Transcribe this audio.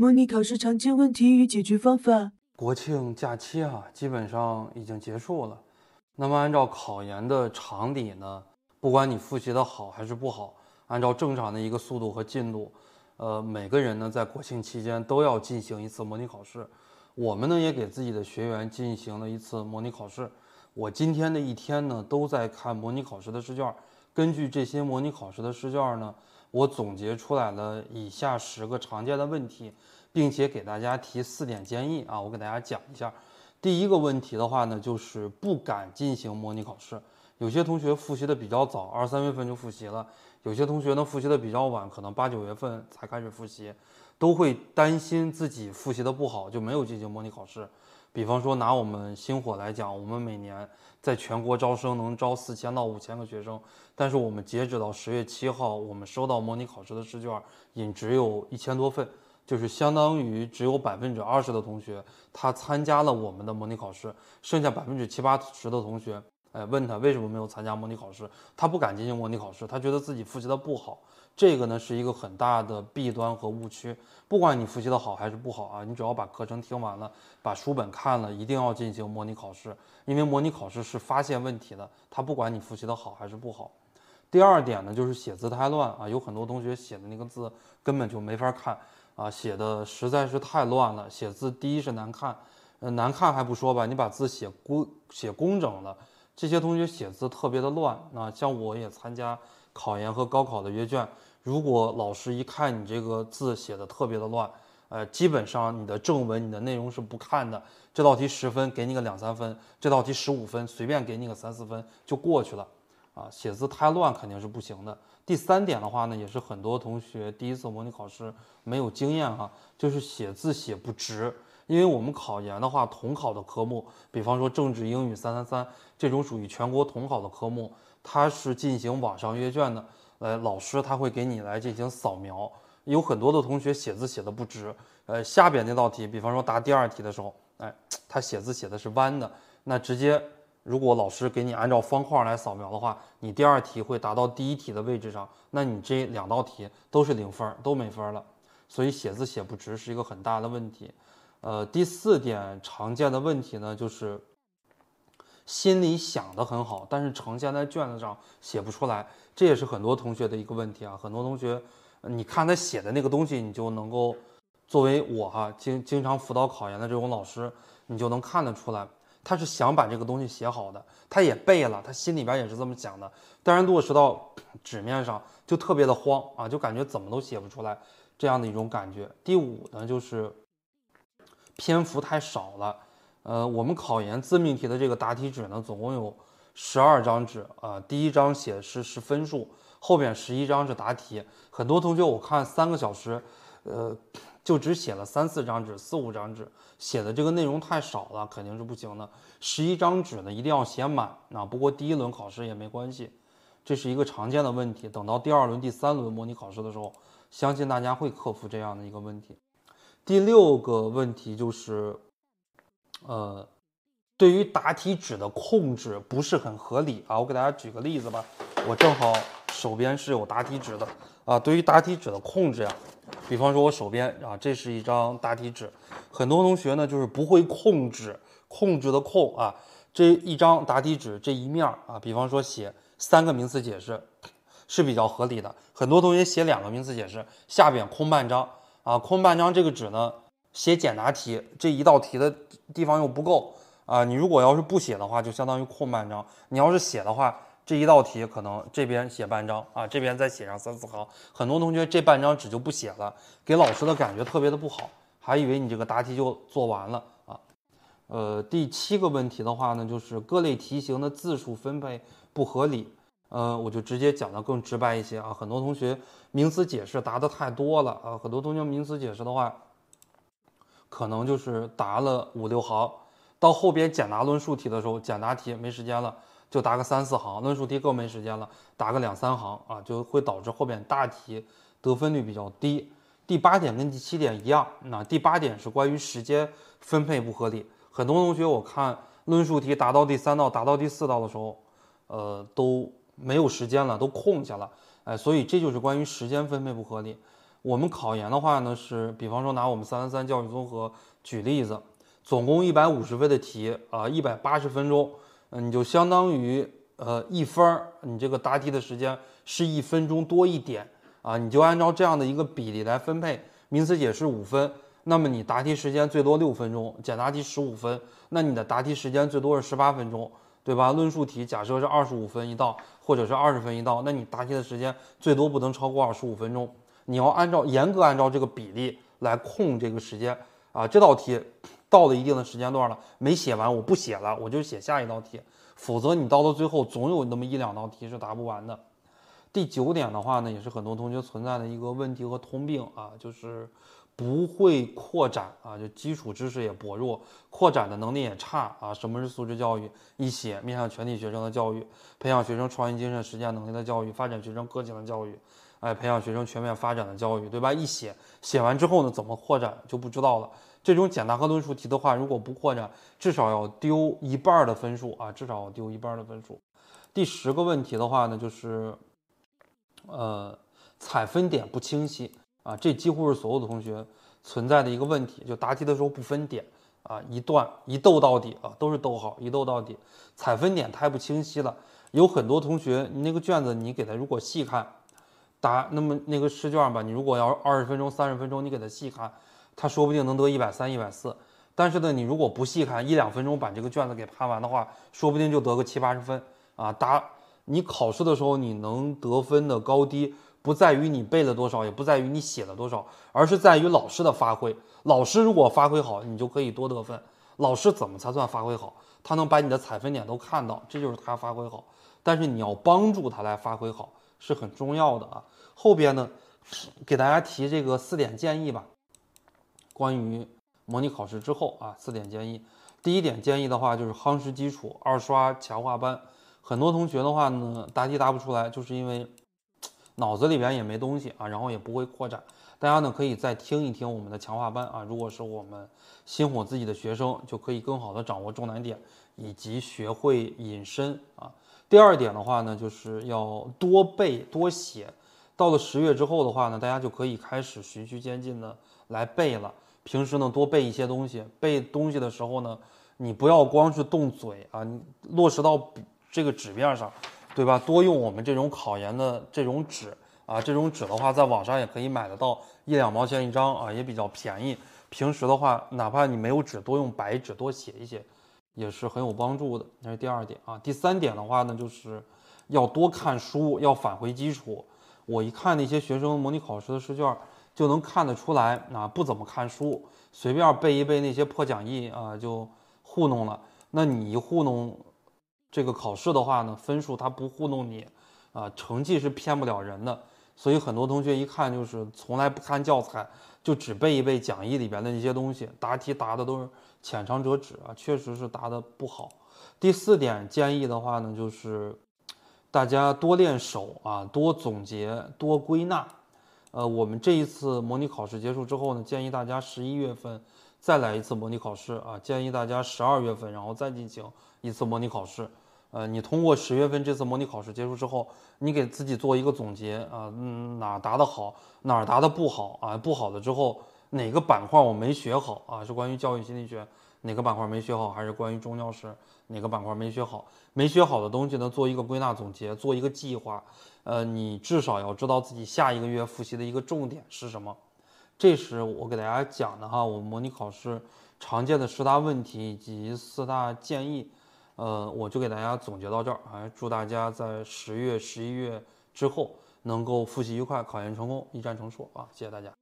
模拟考试常见问题与解决方法。国庆假期啊，基本上已经结束了。那么按照考研的常理呢，不管你复习的好还是不好，按照正常的一个速度和进度，呃，每个人呢在国庆期间都要进行一次模拟考试。我们呢也给自己的学员进行了一次模拟考试。我今天的一天呢都在看模拟考试的试卷。根据这些模拟考试的试卷呢，我总结出来了以下十个常见的问题，并且给大家提四点建议啊，我给大家讲一下。第一个问题的话呢，就是不敢进行模拟考试。有些同学复习的比较早，二三月份就复习了；有些同学呢复习的比较晚，可能八九月份才开始复习，都会担心自己复习的不好，就没有进行模拟考试。比方说拿我们星火来讲，我们每年在全国招生能招四千到五千个学生，但是我们截止到十月七号，我们收到模拟考试的试卷也只有一千多份，就是相当于只有百分之二十的同学他参加了我们的模拟考试，剩下百分之七八十的同学，问他为什么没有参加模拟考试，他不敢进行模拟考试，他觉得自己复习的不好。这个呢是一个很大的弊端和误区。不管你复习的好还是不好啊，你只要把课程听完了，把书本看了，一定要进行模拟考试，因为模拟考试是发现问题的。他不管你复习的好还是不好。第二点呢，就是写字太乱啊，有很多同学写的那个字根本就没法看啊，写的实在是太乱了。写字第一是难看，呃，难看还不说吧，你把字写工写工整了，这些同学写字特别的乱。那像我也参加考研和高考的阅卷。如果老师一看你这个字写的特别的乱，呃，基本上你的正文、你的内容是不看的。这道题十分，给你个两三分；这道题十五分，随便给你个三四分就过去了。啊，写字太乱肯定是不行的。第三点的话呢，也是很多同学第一次模拟考试没有经验哈，就是写字写不直。因为我们考研的话，统考的科目，比方说政治、英语三三三这种属于全国统考的科目，它是进行网上阅卷的。呃，老师他会给你来进行扫描，有很多的同学写字写的不直。呃，下边那道题，比方说答第二题的时候，哎，他写字写的是弯的，那直接如果老师给你按照方块来扫描的话，你第二题会答到第一题的位置上，那你这两道题都是零分，都没分了。所以写字写不直是一个很大的问题。呃，第四点常见的问题呢，就是心里想的很好，但是呈现在卷子上写不出来。这也是很多同学的一个问题啊，很多同学，你看他写的那个东西，你就能够作为我哈经经常辅导考研的这种老师，你就能看得出来，他是想把这个东西写好的，他也背了，他心里边也是这么想的，但是落实到纸面上就特别的慌啊，就感觉怎么都写不出来这样的一种感觉。第五呢，就是篇幅太少了，呃，我们考研自命题的这个答题纸呢，总共有。十二张纸啊，第一张写的是是分数，后边十一张是答题。很多同学我看三个小时，呃，就只写了三四张纸、四五张纸，写的这个内容太少了，肯定是不行的。十一张纸呢，一定要写满啊。不过第一轮考试也没关系，这是一个常见的问题。等到第二轮、第三轮模拟考试的时候，相信大家会克服这样的一个问题。第六个问题就是，呃。对于答题纸的控制不是很合理啊！我给大家举个例子吧，我正好手边是有答题纸的啊。对于答题纸的控制呀，比方说我手边啊，这是一张答题纸，很多同学呢就是不会控制，控制的控啊，这一张答题纸这一面啊，比方说写三个名词解释是比较合理的，很多同学写两个名词解释，下边空半张啊，空半张这个纸呢写简答题这一道题的地方又不够。啊，你如果要是不写的话，就相当于空半张；你要是写的话，这一道题可能这边写半张啊，这边再写上三四行。很多同学这半张纸就不写了，给老师的感觉特别的不好，还以为你这个答题就做完了啊。呃，第七个问题的话呢，就是各类题型的字数分配不合理。呃，我就直接讲的更直白一些啊。很多同学名词解释答的太多了啊，很多同学名词解释的话，可能就是答了五六行。到后边简答论述题的时候，简答题没时间了，就答个三四行；论述题更没时间了，答个两三行啊，就会导致后边大题得分率比较低。第八点跟第七点一样，那第八点是关于时间分配不合理。很多同学我看论述题答到第三道、答到第四道的时候，呃都没有时间了，都空下了，哎，所以这就是关于时间分配不合理。我们考研的话呢，是比方说拿我们三三三教育综合举例子，总共一百五十分的题啊，一百八十分钟，嗯，你就相当于呃一分儿，你这个答题的时间是一分钟多一点啊，你就按照这样的一个比例来分配。名词解释五分，那么你答题时间最多六分钟，简答题十五分，那你的答题时间最多是十八分钟，对吧？论述题假设是二十五分一道，或者是二十分一道，那你答题的时间最多不能超过二十五分钟。你要按照严格按照这个比例来控这个时间啊。这道题到了一定的时间段了，没写完，我不写了，我就写下一道题。否则你到了最后，总有那么一两道题是答不完的。第九点的话呢，也是很多同学存在的一个问题和通病啊，就是不会扩展啊，就基础知识也薄弱，扩展的能力也差啊。什么是素质教育？一写面向全体学生的教育，培养学生创新精神、实践能力的教育，发展学生个性的教育。哎，培养学生全面发展的教育，对吧？一写写完之后呢，怎么扩展就不知道了。这种简答和论述题的话，如果不扩展，至少要丢一半的分数啊，至少要丢一半的分数。第十个问题的话呢，就是，呃，采分点不清晰啊，这几乎是所有的同学存在的一个问题，就答题的时候不分点啊，一段一逗到底啊，都是逗号，一逗到底，采分点太不清晰了。有很多同学，你那个卷子你给他如果细看。答那么那个试卷吧，你如果要二十分钟、三十分钟，你给他细看，他说不定能得一百三、一百四。但是呢，你如果不细看，一两分钟把这个卷子给判完的话，说不定就得个七八十分啊。答你考试的时候，你能得分的高低，不在于你背了多少，也不在于你写了多少，而是在于老师的发挥。老师如果发挥好，你就可以多得分。老师怎么才算发挥好？他能把你的采分点都看到，这就是他发挥好。但是你要帮助他来发挥好。是很重要的啊。后边呢，给大家提这个四点建议吧。关于模拟考试之后啊，四点建议。第一点建议的话，就是夯实基础，二刷强化班。很多同学的话呢，答题答不出来，就是因为脑子里边也没东西啊，然后也不会扩展。大家呢可以再听一听我们的强化班啊。如果是我们新火自己的学生，就可以更好的掌握重难点，以及学会引申啊。第二点的话呢，就是要多背多写。到了十月之后的话呢，大家就可以开始循序渐进的来背了。平时呢多背一些东西，背东西的时候呢，你不要光是动嘴啊，你落实到这个纸面上，对吧？多用我们这种考研的这种纸啊，这种纸的话，在网上也可以买得到，一两毛钱一张啊，也比较便宜。平时的话，哪怕你没有纸，多用白纸多写一写。也是很有帮助的，那是第二点啊。第三点的话呢，就是要多看书，要返回基础。我一看那些学生模拟考试的试卷，就能看得出来啊，不怎么看书，随便背一背那些破讲义啊，就糊弄了。那你一糊弄这个考试的话呢，分数它不糊弄你啊，成绩是骗不了人的。所以很多同学一看就是从来不看教材，就只背一背讲义里边的那些东西，答题答的都是浅尝辄止啊，确实是答的不好。第四点建议的话呢，就是大家多练手啊，多总结，多归纳。呃，我们这一次模拟考试结束之后呢，建议大家十一月份再来一次模拟考试啊，建议大家十二月份然后再进行一次模拟考试。呃，你通过十月份这次模拟考试结束之后，你给自己做一个总结啊，嗯，哪答得好，哪答得不好啊？不好了之后，哪个板块我没学好啊？是关于教育心理学哪个板块没学好，还是关于中教师哪个板块没学好？没学好的东西呢，做一个归纳总结，做一个计划。呃，你至少要知道自己下一个月复习的一个重点是什么。这是我给大家讲的哈，我模拟考试常见的十大问题以及四大建议。呃，我就给大家总结到这儿啊！祝大家在十月、十一月之后能够复习愉快，考研成功，一战成硕啊！谢谢大家。